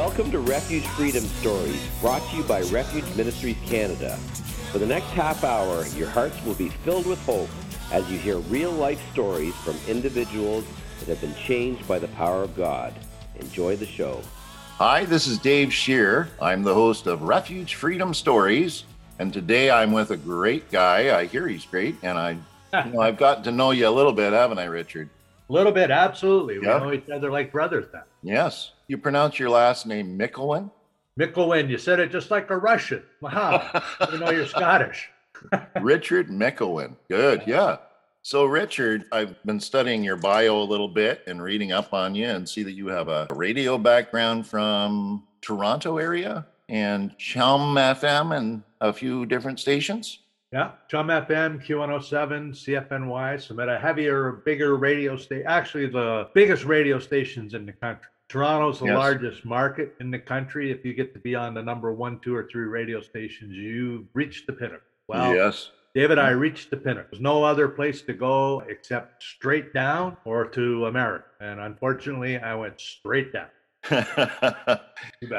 Welcome to Refuge Freedom Stories, brought to you by Refuge Ministries Canada. For the next half hour, your hearts will be filled with hope as you hear real life stories from individuals that have been changed by the power of God. Enjoy the show. Hi, this is Dave Shear. I'm the host of Refuge Freedom Stories, and today I'm with a great guy. I hear he's great, and I, you know, I've gotten to know you a little bit, haven't I, Richard? A little bit, absolutely. We know each other like brothers now. Yes. You pronounce your last name Mickolwin? Mickolwin, you said it just like a Russian. Wow. you know you're Scottish. Richard Mickolwin. Good. Yeah. So, Richard, I've been studying your bio a little bit and reading up on you and see that you have a radio background from Toronto area and Chum FM and a few different stations. Yeah. Chum FM, Q107, CFNY, some of the heavier, bigger radio station. Actually, the biggest radio stations in the country. Toronto's the Yes. largest market in the country. If you get to be on the number one, two, or three radio stations, you reach the pinnacle. Well, yes. David, I reached the pinnacle. There's no other place to go except straight down or to America. And unfortunately, I went straight down.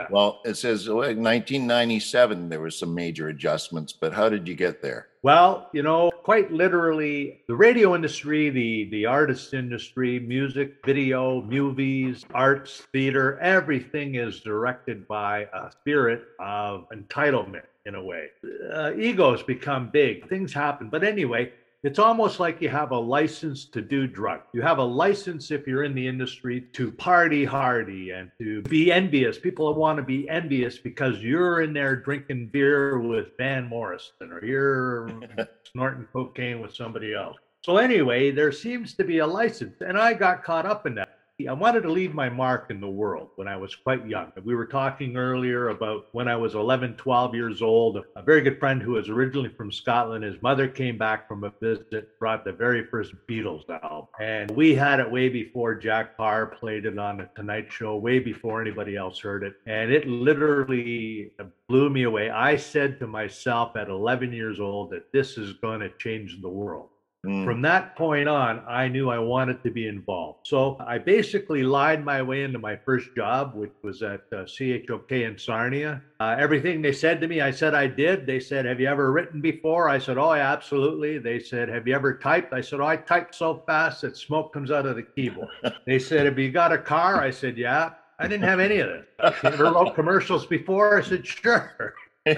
Well, it says oh, 1997 there were some major adjustments, but how did you get there? Well, you know, quite literally, the radio industry, the the artist industry, music, video, movies, arts, theater, everything is directed by a spirit of entitlement in a way. Uh, egos become big, things happen. But anyway, it's almost like you have a license to do drugs. You have a license if you're in the industry to party hardy and to be envious. People want to be envious because you're in there drinking beer with Van Morrison or you're snorting cocaine with somebody else. So anyway, there seems to be a license, and I got caught up in that. I wanted to leave my mark in the world when I was quite young. We were talking earlier about when I was 11, 12 years old. A very good friend who was originally from Scotland, his mother came back from a visit, brought the very first Beatles album. And we had it way before Jack Paar played it on the Tonight Show, way before anybody else heard it. And it literally blew me away. I said to myself at 11 years old that this is going to change the world. Mm, From that point on, I knew I wanted to be involved. So I basically lied my way into my first job, which was at uh, CHOK in Sarnia. Uh, everything they said to me, I said I did. They said, Have you ever written before? I said, Oh, yeah, absolutely. They said, Have you ever typed? I said, Oh, I typed so fast that smoke comes out of the keyboard. they said, Have you got a car? I said, Yeah. I didn't have any of this. You ever wrote commercials before? I said, Sure.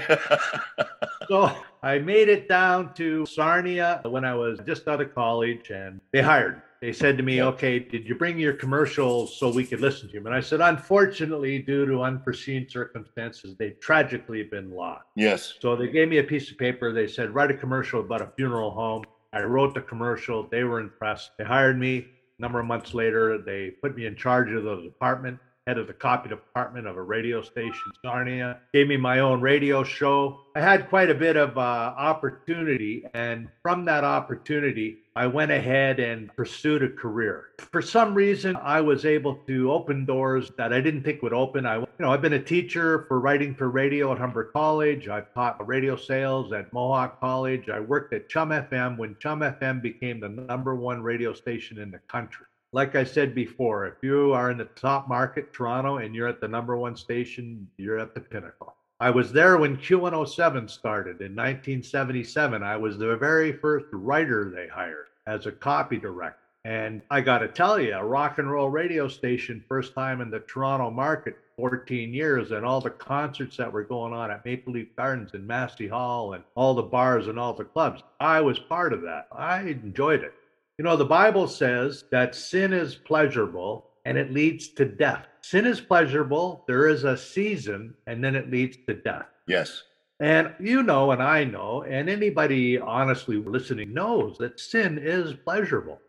So I made it down to Sarnia when I was just out of college and they hired. me. They said to me, okay, did you bring your commercials so we could listen to them? And I said, unfortunately, due to unforeseen circumstances, they tragically been lost. yes. So they gave me a piece of paper. They said, write a commercial about a funeral home. I wrote the commercial. They were impressed. They hired me. A number of months later, they put me in charge of the department, head of the copy department of a radio station, Sarnia. Gave me my own radio show. I had quite a bit of uh, opportunity. And from that opportunity, I went ahead and pursued a career. For some reason, I was able to open doors that I didn't think would open. I, you know, I've been a teacher for writing for radio at Humber College. I've taught radio sales at Mohawk College. I worked at Chum FM when Chum FM became the number one radio station in the country. Like I said before, if you are in the top market, Toronto, and you're at the number one station, you're at the pinnacle. I was there when Q107 started in 1977. I was the very first writer they hired as a copy director. And I got to tell you, a rock and roll radio station, first time in the Toronto market, 14 years, and all the concerts that were going on at Maple Leaf Gardens and Massey Hall and all the bars and all the clubs. I was part of that. I enjoyed it. You know, the Bible says that sin is pleasurable and it leads to death. Sin is pleasurable, there is a season, and then it leads to death. Yes. And you know, and I know, and anybody honestly listening knows that sin is pleasurable.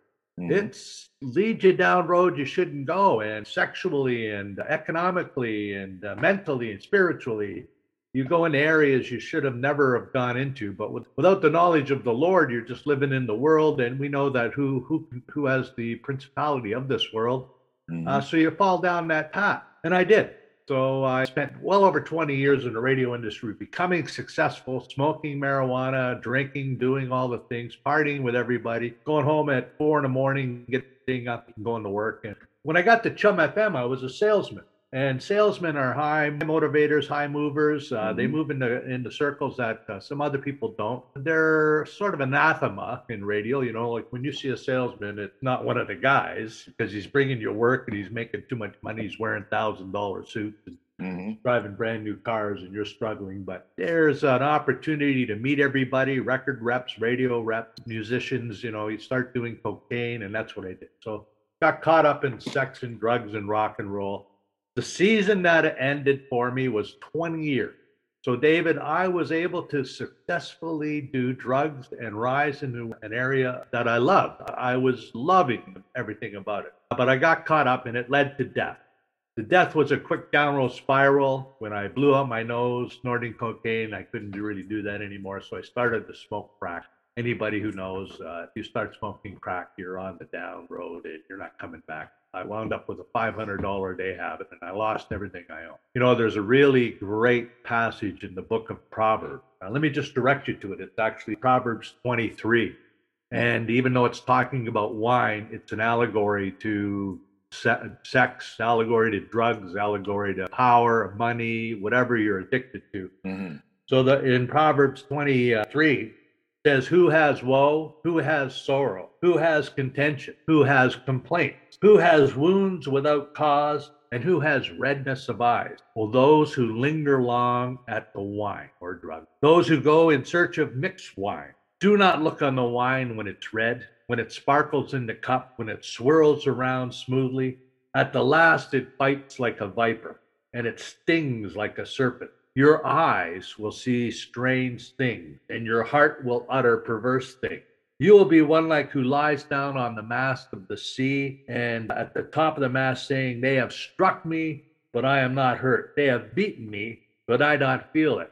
Mm-hmm. It's leads you down road you shouldn't go, and sexually, and economically, and uh, mentally, and spiritually. You go into areas you should have never have gone into, but with, without the knowledge of the Lord, you're just living in the world, and we know that who who who has the principality of this world. Mm-hmm. Uh, so you fall down that path, and I did. So I spent well over 20 years in the radio industry, becoming successful, smoking marijuana, drinking, doing all the things, partying with everybody, going home at four in the morning, getting up and going to work. And when I got to Chum FM, I was a salesman. And salesmen are high motivators, high movers. Uh, mm-hmm. They move into into circles that uh, some other people don't. They're sort of anathema in radio. You know, like when you see a salesman, it's not one of the guys because he's bringing you work and he's making too much money. He's wearing thousand dollar suits and mm-hmm. driving brand new cars, and you're struggling. But there's an opportunity to meet everybody: record reps, radio reps, musicians. You know, you start doing cocaine, and that's what I did. So got caught up in sex and drugs and rock and roll the season that ended for me was 20 years. So, David, I was able to successfully do drugs and rise into an area that I loved. I was loving everything about it, but I got caught up and it led to death. The death was a quick downward spiral. When I blew out my nose snorting cocaine, I couldn't really do that anymore. So I started to smoke crack. Anybody who knows, uh, if you start smoking crack, you're on the down road and you're not coming back. I wound up with a $500 a day habit and I lost everything I own. You know, there's a really great passage in the book of Proverbs. Now, let me just direct you to it. It's actually Proverbs 23. And even though it's talking about wine, it's an allegory to sex, allegory to drugs, allegory to power, money, whatever you're addicted to. Mm-hmm. So the, in Proverbs 23, says, Who has woe? Who has sorrow? Who has contention? Who has complaints? Who has wounds without cause? And who has redness of eyes? Well, those who linger long at the wine or drug. Those who go in search of mixed wine. Do not look on the wine when it's red, when it sparkles in the cup, when it swirls around smoothly. At the last, it bites like a viper, and it stings like a serpent. Your eyes will see strange things, and your heart will utter perverse things. You will be one like who lies down on the mast of the sea, and at the top of the mast, saying, They have struck me, but I am not hurt. They have beaten me, but I not feel it.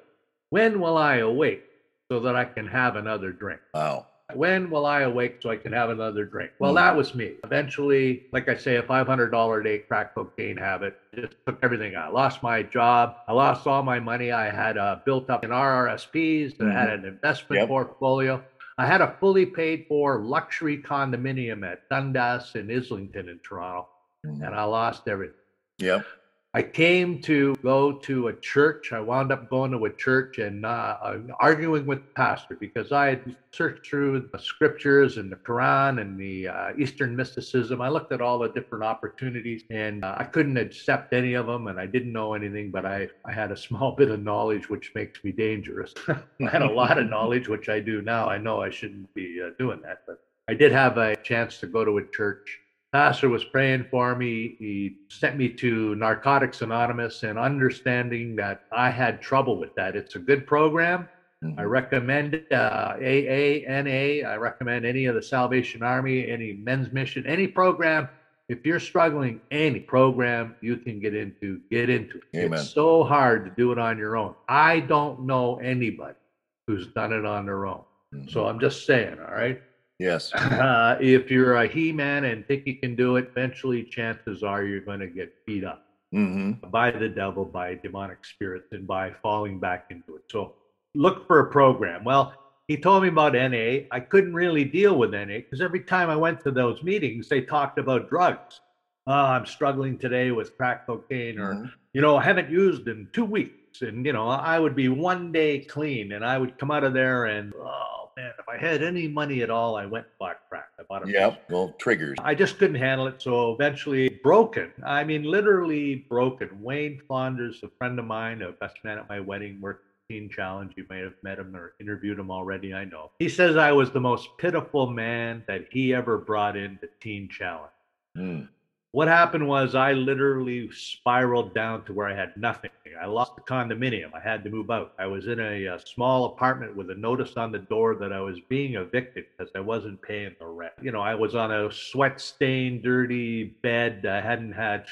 When will I awake so that I can have another drink? Wow. When will I awake so I can have another drink? Well, that was me. Eventually, like I say, a $500 a day crack cocaine habit just took everything. I lost my job. I lost all my money. I had uh, built up in RRSPs. Mm-hmm. I had an investment yep. portfolio. I had a fully paid for luxury condominium at Dundas in Islington in Toronto, mm-hmm. and I lost everything. Yep. I came to go to a church. I wound up going to a church and uh, uh, arguing with the pastor because I had searched through the scriptures and the Quran and the uh, Eastern mysticism. I looked at all the different opportunities and uh, I couldn't accept any of them and I didn't know anything, but I, I had a small bit of knowledge, which makes me dangerous. I had a lot of knowledge, which I do now. I know I shouldn't be uh, doing that, but I did have a chance to go to a church pastor was praying for me. He sent me to Narcotics Anonymous and understanding that I had trouble with that. It's a good program. Mm-hmm. I recommend uh, AA, NA. I recommend any of the Salvation Army, any men's mission, any program. If you're struggling, any program you can get into, get into. Amen. It's so hard to do it on your own. I don't know anybody who's done it on their own. Mm-hmm. So I'm just saying, all right. Yes. Uh, if you're a he man and think you can do it, eventually chances are you're going to get beat up mm-hmm. by the devil, by demonic spirits, and by falling back into it. So look for a program. Well, he told me about NA. I couldn't really deal with NA because every time I went to those meetings, they talked about drugs. Oh, I'm struggling today with crack cocaine, or, mm-hmm. you know, I haven't used in two weeks. weeks. And, you know, I would be one day clean and I would come out of there and, oh man, if I had any money at all, I went bought crack. I bought a Yep. Well, triggers. I just couldn't handle it. So eventually broken. I mean, literally broken. Wayne Flanders, a friend of mine, a best man at my wedding, worked Teen Challenge. You may have met him or interviewed him already. I know. He says I was the most pitiful man that he ever brought into the Teen Challenge. Mm. What happened was I literally spiraled down to where I had nothing. I lost the condominium. I had to move out. I was in a, a, small apartment with a notice on the door that I was being evicted because I wasn't paying the rent. You know, I was on a sweat stained, dirty bed. I hadn't had,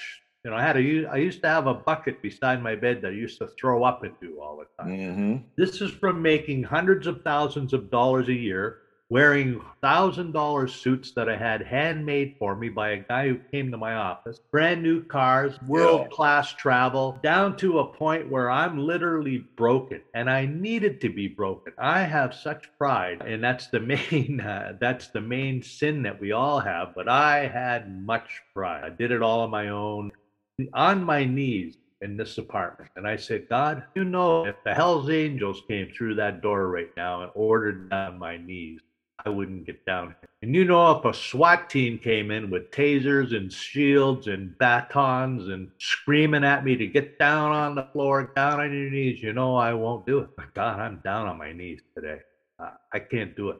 you know, I had a, I used to have a bucket beside my bed that I used to throw up into all the time. Mm-hmm. This is from making hundreds of thousands of dollars a year wearing thousand dollar suits that I had handmade for me by a guy who came to my office, brand new cars, world class travel, down to a point where I'm literally broken and I needed to be broken. I have such pride and that's the main uh, that's the main sin that we all have, but I had much pride. I did it all on my own on my knees in this apartment. And I said, God, you know, if the Hells Angels came through that door right now and ordered down my knees, I wouldn't get down. And you know, if a SWAT team came in with tasers and shields and batons and screaming at me to get down on the floor, down on your knees, you know, I won't do it. God, I'm down on my knees today. Uh, I can't do it.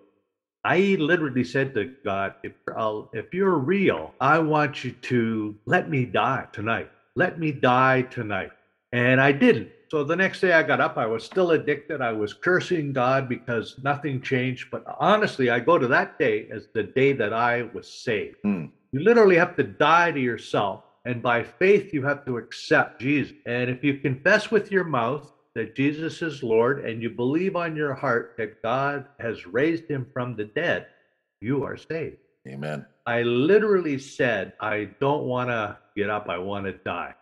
I literally said to God, if, I'll, if you're real, I want you to let me die tonight. Let me die tonight. And I didn't. So the next day I got up, I was still addicted. I was cursing God because nothing changed. But honestly, I go to that day as the day that I was saved. Hmm. You literally have to die to yourself. And by faith, you have to accept Jesus. And if you confess with your mouth that Jesus is Lord and you believe on your heart that God has raised him from the dead, you are saved. Amen. I literally said, I don't want to get up. I want to die.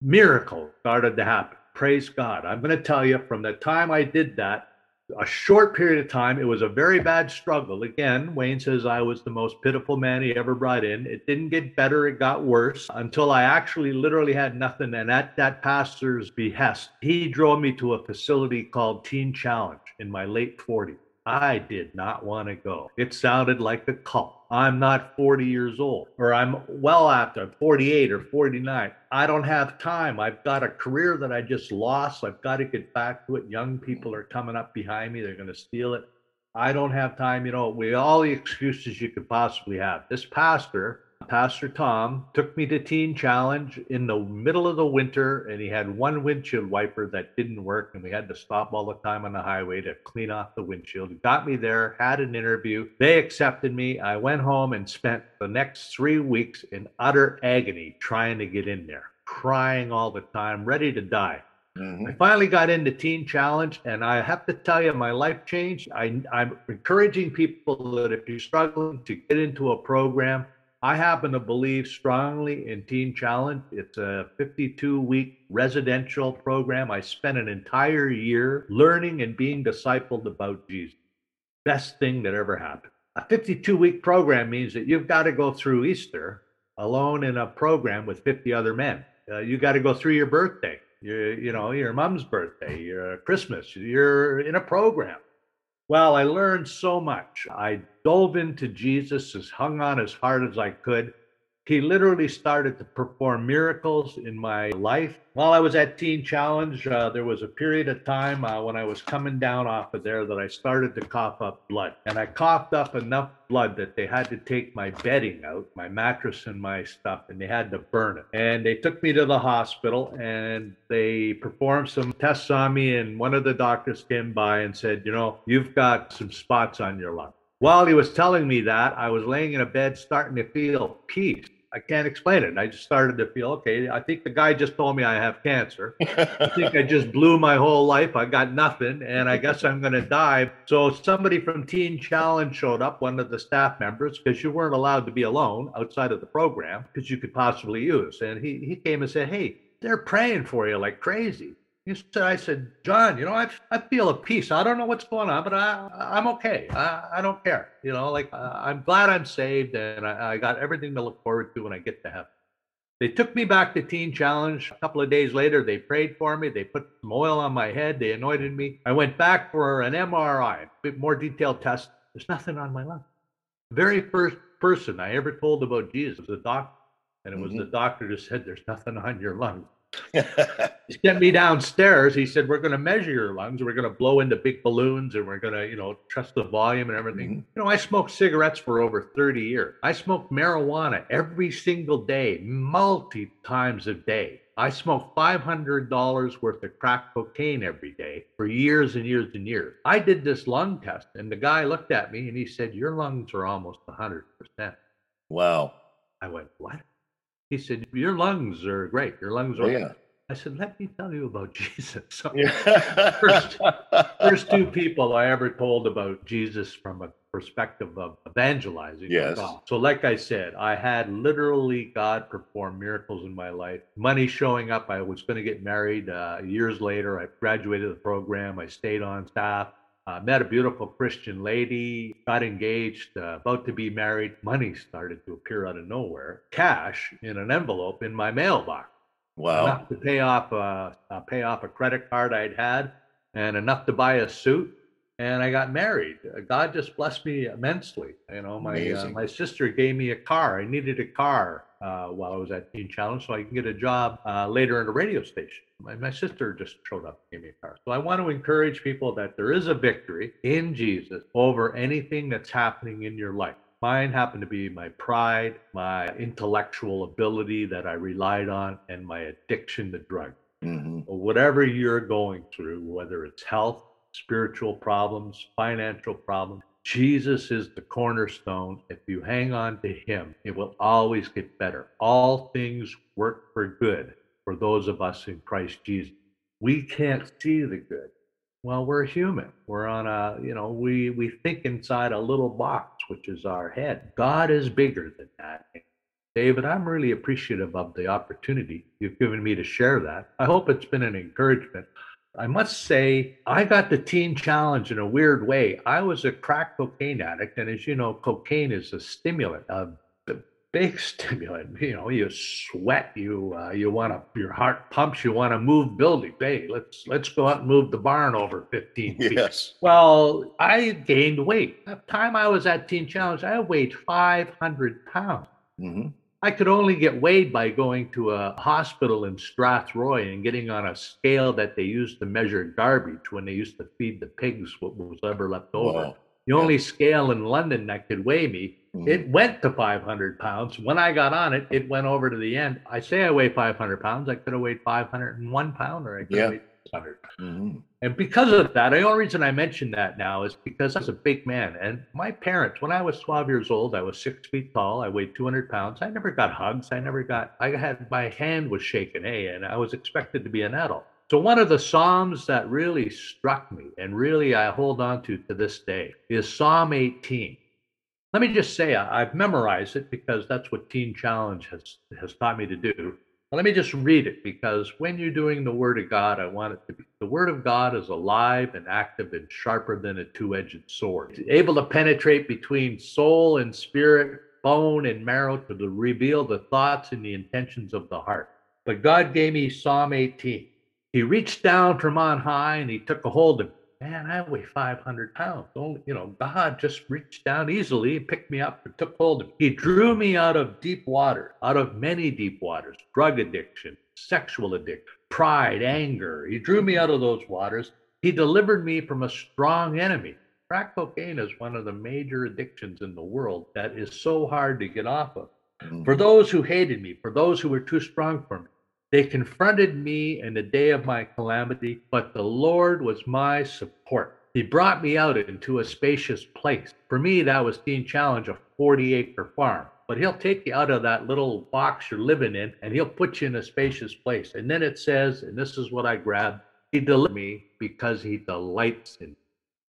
Miracle started to happen praise God. I'm going to tell you from the time I did that, a short period of time, it was a very bad struggle. Again, Wayne says I was the most pitiful man he ever brought in. It didn't get better, it got worse until I actually literally had nothing. And at that pastor's behest, he drove me to a facility called Teen Challenge in my late 40s. I did not want to go. It sounded like a cult. I'm not 40 years old, or I'm well after 48 or 49. I don't have time. I've got a career that I just lost. I've got to get back to it. Young people are coming up behind me. They're going to steal it. I don't have time. You know, we all the excuses you could possibly have. This pastor Pastor Tom took me to Teen Challenge in the middle of the winter, and he had one windshield wiper that didn't work, and we had to stop all the time on the highway to clean off the windshield. He got me there, had an interview. They accepted me. I went home and spent the next three weeks in utter agony trying to get in there, crying all the time, ready to die. Mm-hmm. I finally got into Teen Challenge, and I have to tell you, my life changed. I, I'm encouraging people that if you're struggling to get into a program, I happen to believe strongly in Teen Challenge. It's a 52 week residential program. I spent an entire year learning and being discipled about Jesus. Best thing that ever happened. A 52 week program means that you've got to go through Easter alone in a program with 50 other men. Uh, you got to go through your birthday, your, you know, your mom's birthday, your Christmas. You're in a program. Well, I learned so much. I dove into Jesus, as hung on as hard as I could. He literally started to perform miracles in my life. While I was at Teen Challenge, uh, there was a period of time uh, when I was coming down off of there that I started to cough up blood. And I coughed up enough blood that they had to take my bedding out, my mattress and my stuff, and they had to burn it. And they took me to the hospital and they performed some tests on me. And one of the doctors came by and said, You know, you've got some spots on your lung. While he was telling me that, I was laying in a bed starting to feel peace. I can't explain it. I just started to feel okay. I think the guy just told me I have cancer. I think I just blew my whole life. I got nothing, and I guess I'm going to die. So somebody from Teen Challenge showed up, one of the staff members, because you weren't allowed to be alone outside of the program because you could possibly use. And he he came and said, "Hey, they're praying for you like crazy." He said, I said, John, you know, I, I feel a peace. I don't know what's going on, but I, I'm okay. I, I don't care. You know, like uh, I'm glad I'm saved and I, I got everything to look forward to when I get to heaven. They took me back to Teen Challenge. A couple of days later, they prayed for me. They put some oil on my head. They anointed me. I went back for an MRI, a bit more detailed test. There's nothing on my lung. The very first person I ever told about Jesus was a doctor. And it was Mhm. the doctor who said, There's nothing on your lungs. He sent me downstairs. He said, We're going to measure your lungs. We're going to blow into big balloons and we're going to, you know, trust the volume and everything. Mhm. You know, I smoked cigarettes for over 30 years. I smoked marijuana every single day, multi times a day. I smoked $500 worth of crack cocaine every day for years and years and years. I did this lung test and the guy looked at me and he said, Your lungs are almost 100%. wow. I went, What? He said, Your lungs are great. Your lungs are. Oh, yeah. I said, Let me tell you about Jesus. So, Yeah. First- first two people I ever told about Jesus from a perspective of evangelizing. Yes. So, like I said, I had literally God perform miracles in my life. Money showing up. I was going to get married uh, years later. I graduated the program. I stayed on staff. Uh, met a beautiful Christian lady, got engaged, uh, about to be married. Money started to appear out of nowhere. Cash in an envelope in my mailbox Wow. enough to pay off uh, uh, pay off a credit card I'd had, and enough to buy a suit. And I got married. Uh, God just blessed me immensely. You know, my uh, my sister gave me a car. I needed a car uh, while I was at Teen Challenge, so I can get a job uh, later in a radio station. My, my sister just showed up and gave me a car. So I want to encourage people that there is a victory in Jesus over anything that's happening in your life. Mine happened to be my pride, my intellectual ability that I relied on, and my addiction to drugs. hmm Whatever you're going through, whether it's health, spiritual problems, financial problems, Jesus is the cornerstone. If you hang on to him, it will always get better. All things work for good for those of us in Christ Jesus. We can't see the good. Well, we're human. We're on a, you know, we we think inside a little box, which is our head. God is bigger than that. David, I'm really appreciative of the opportunity you've given me to share that. I hope it's been an encouragement. I must say, I got the teen challenge in a weird way. I was a crack cocaine addict, and as you know, cocaine is a stimulant, a big stimulant. You know, you sweat, you uh, you want to, your heart pumps, you want to move buildings. Hey, let's let's go out and move the barn over 15 feet. Yes. Well, I gained weight. At The time I was at Teen Challenge, I weighed 500 pounds. hmm I could only get weighed by going to a hospital in Strathroy and getting on a scale that they used to measure garbage when they used to feed the pigs what was ever left over. Wow. The only scale in London that could weigh me, Mhm. it went to 500 pounds. When I got on it, it went over to the end. I say I weigh 500 pounds. I could have weighed 501 pound or I could Yeah. have weighed 600. Mhm. And because of that, the only reason I mention that now is because I was a big man. And my parents, when I was 12 years old, I was six feet tall. I weighed 200 pounds. I never got hugs. I never got, I had, my hand was shaking, hey, and I was expected to be an adult. So one of the Psalms that really struck me and really I hold on to to this day is Psalm 18. Let me just say, I- I've memorized it because that's what Teen Challenge has, has taught me to do. Let me just read it because when you're doing the Word of God, I want it to be the Word of God is alive and active and sharper than a two edged sword, It's able to penetrate between soul and spirit, bone and marrow to reveal the thoughts and the intentions of the heart. But God gave me Psalm 18. He reached down from on high and he took a hold of. Man, I weigh 500 pounds. Only, you know, God just reached down easily picked me up and took hold of me. He drew me out of deep water, out of many deep waters, drug addiction, sexual addiction, pride, anger. He drew me out of those waters. He delivered me from a strong enemy. Crack cocaine is one of the major addictions in the world that is so hard to get off of. Mhm. For those who hated me, for those who were too strong for me, they confronted me in the day of my calamity, but the Lord was my support. He brought me out into a spacious place. For me, that was Teen Challenge, a 40 acre farm. But he'll take you out of that little box you're living in and he'll put you in a spacious place. And then it says, and this is what I grabbed He delivered me because he delights in.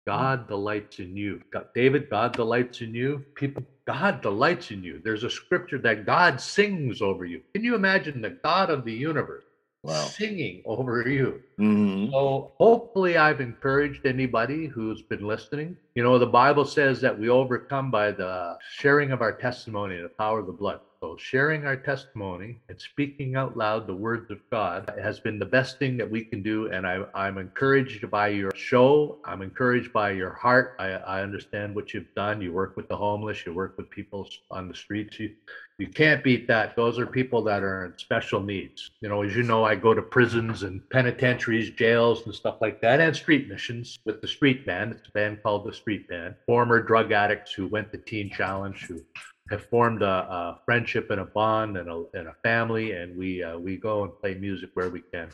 God delights in you. God, David, God delights in you. People, God delights in you. There's a scripture that God sings over you. Can you imagine the God of the universe Wow. singing over you? Mm-hmm. So hopefully, I've encouraged anybody who's been listening. You know, the Bible says that we overcome by the sharing of our testimony, the power of the blood. So, sharing our testimony and speaking out loud the words of God has been the best thing that we can do. And I, am encouraged by your show. I'm encouraged by your heart. I, I, understand what you've done. You work with the homeless, you work with people on the streets. You, you can't beat that. Those are people that are in special needs. You know, as you know, I go to prisons and penitentiaries, jails, and stuff like that, and street missions with the street band. It's a band called the Street Band. Former drug addicts who went to Teen Challenge, who have formed a, a, friendship and a bond and a, and a family, and we uh, we go and play music where we can.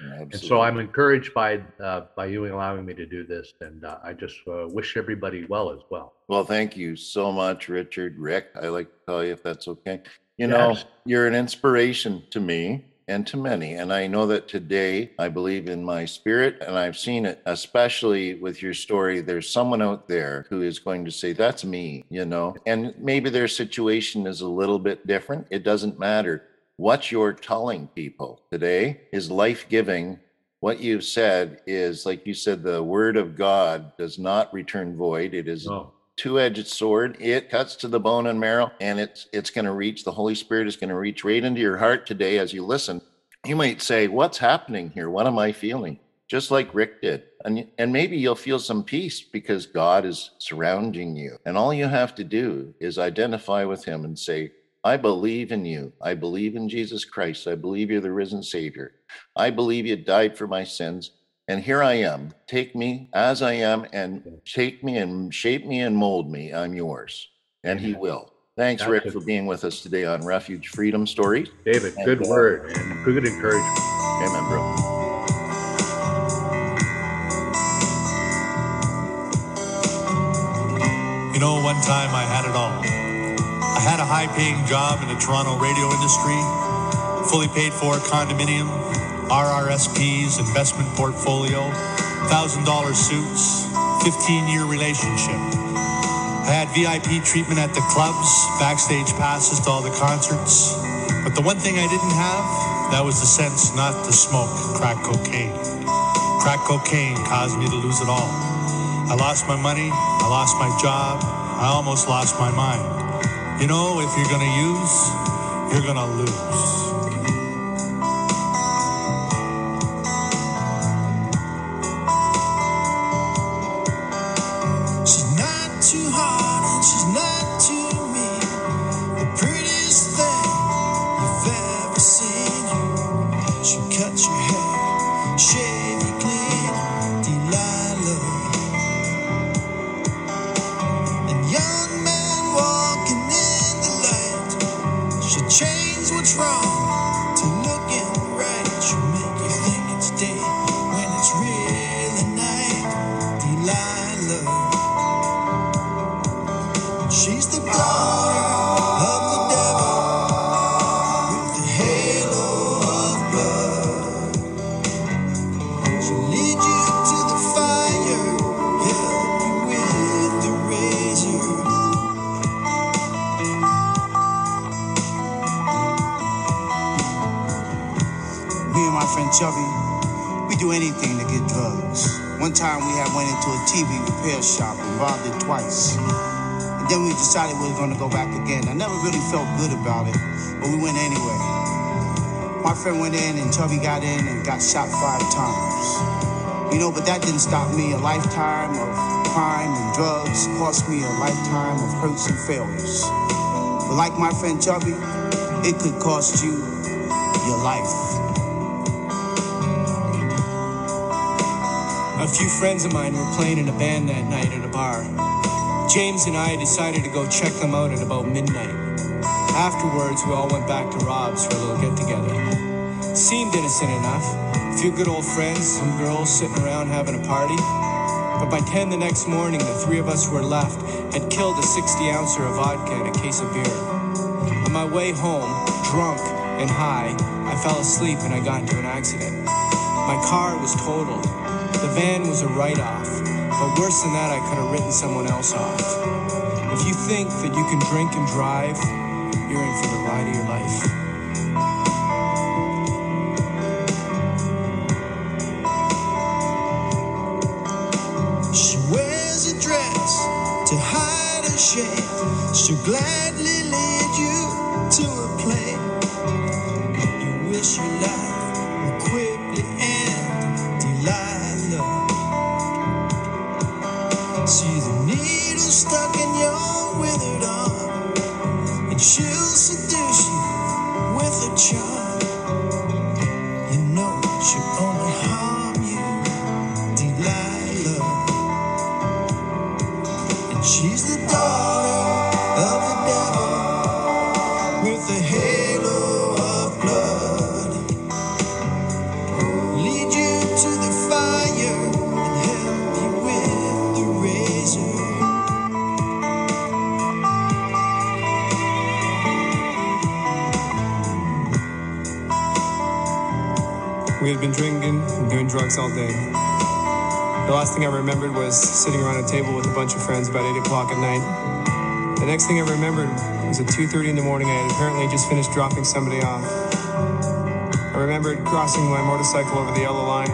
Absolutely. And so I'm encouraged by uh, by you allowing me to do this, and uh, I just uh, wish everybody well as well. Well, thank you so much, Richard. Rick, I like to tell you if that's okay. You yes. know, you're an inspiration to me and to many. And I know that today I believe in my spirit, and I've seen it, especially with your story. There's someone out there who is going to say, That's me, you know, and maybe their situation is a little bit different. It doesn't matter. What you're telling people today is life giving. What you've said is, like you said, the word of God does not return void. It is two-edged sword it cuts to the bone and marrow and it's it's going to reach the holy spirit is going to reach right into your heart today as you listen you might say what's happening here what am i feeling just like rick did and and maybe you'll feel some peace because god is surrounding you and all you have to do is identify with him and say I believe in you. I believe in Jesus Christ. I believe you're the risen Savior. I believe you died for my sins. And here I am. Take me as I am and take me and shape me and mold me. I'm yours. And he will. Thanks, That's Rick, for being with us today on Refuge Freedom Stories. David, and, good uh, word and good encouragement. Amen, bro. You know, one time I had it all. I had a high paying job in the Toronto radio industry, fully paid for condominium, RRSPs, investment portfolio, $1,000 suits, 15 year relationship. I had VIP treatment at the clubs, backstage passes to all the concerts. But the one thing I didn't have, that was the sense not to smoke crack cocaine. Crack cocaine caused me to lose it all. I lost my money, I lost my job, I almost lost my mind. You know, if you're gonna use, you're gonna lose. Decided we were going to go back again. I never really felt good about it, but we went anyway. My friend went in and Chubby got in and got shot five times. You know, but that didn't stop me. A lifetime of crime and drugs cost me a lifetime of hurts and failures. But like my friend Chubby, it could cost you your life. A few friends of mine were playing in a band that night at a bar. James and I decided to go check them out at about midnight. Afterwards, we all went back to Rob's for a little get together. Seemed innocent enough. A few good old friends, some girls sitting around having a party. But by 10 the next morning, the three of us who were left had killed a 60 ouncer of vodka and a case of beer. On my way home, drunk and high, I fell asleep and I got into an accident. My car was totaled. The van was a write off. But worse than that, I could have written someone else off. If you think that you can drink and drive, you're in for the ride of your life. She wears a dress to hide her shame. She'll gladly We had been drinking and doing drugs all day. The last thing I remembered was sitting around a table with a bunch of friends about 8 o'clock at night. The next thing I remembered was at 2.30 in the morning I had apparently just finished dropping somebody off. I remembered crossing my motorcycle over the yellow line,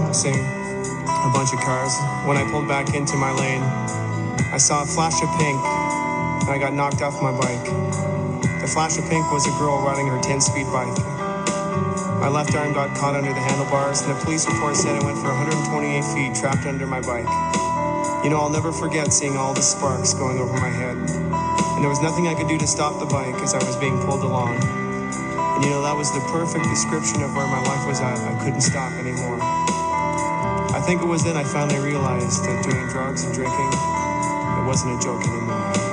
passing a bunch of cars. When I pulled back into my lane, I saw a flash of pink and I got knocked off my bike. The flash of pink was a girl riding her 10-speed bike. My left arm got caught under the handlebars, and the police report said I went for 128 feet trapped under my bike. You know, I'll never forget seeing all the sparks going over my head. And there was nothing I could do to stop the bike as I was being pulled along. And you know, that was the perfect description of where my life was at. I couldn't stop anymore. I think it was then I finally realized that doing drugs and drinking, it wasn't a joke anymore.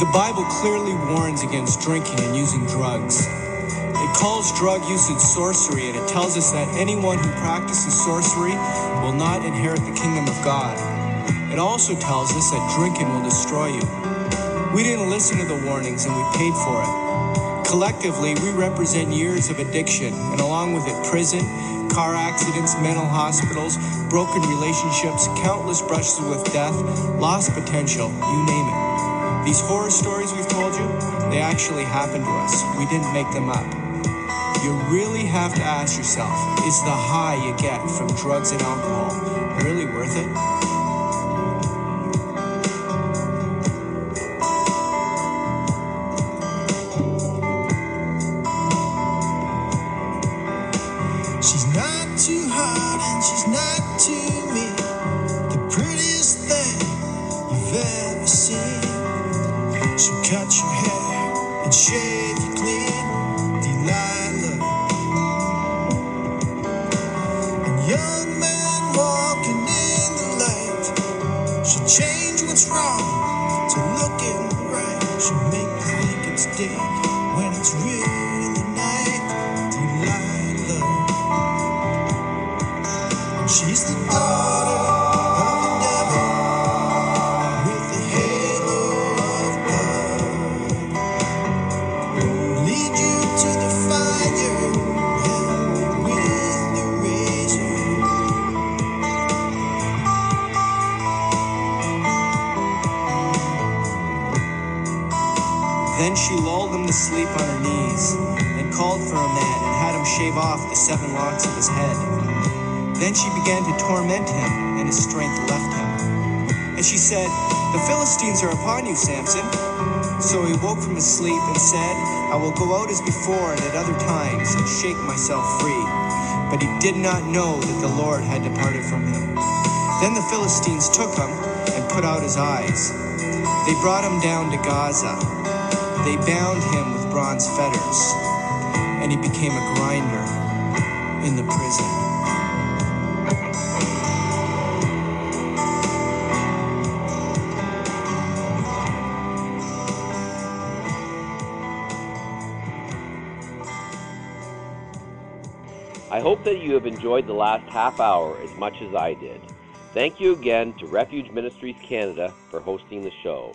The Bible clearly warns against drinking and using drugs. It calls drug usage sorcery, and it tells us that anyone who practices sorcery will not inherit the kingdom of God. It also tells us that drinking will destroy you. We didn't listen to the warnings, and we paid for it. Collectively, we represent years of addiction, and along with it, prison, car accidents, mental hospitals, broken relationships, countless brushes with death, lost potential, you name it. These horror stories we've told you, they actually happened to us. We didn't make them up. You really have to ask yourself is the high you get from drugs and alcohol really worth it? Then she lulled him to sleep on her knees, and called for a man and had him shave off the seven locks of his head. Then she began to torment him, and his strength left him. And she said, The Philistines are upon you, Samson. So he woke from his sleep and said, I will go out as before and at other times and shake myself free. But he did not know that the Lord had departed from him. Then the Philistines took him and put out his eyes. They brought him down to Gaza. They bound him with bronze fetters, and he became a grinder in the prison. I hope that you have enjoyed the last half hour as much as I did. Thank you again to Refuge Ministries Canada for hosting the show.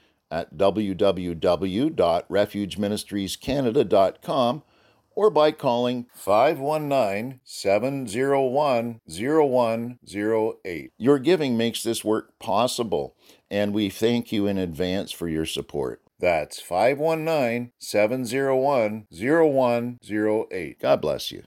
at www.refugeministriescanada.com or by calling 519 701 0108. Your giving makes this work possible, and we thank you in advance for your support. That's 519 701 0108. God bless you.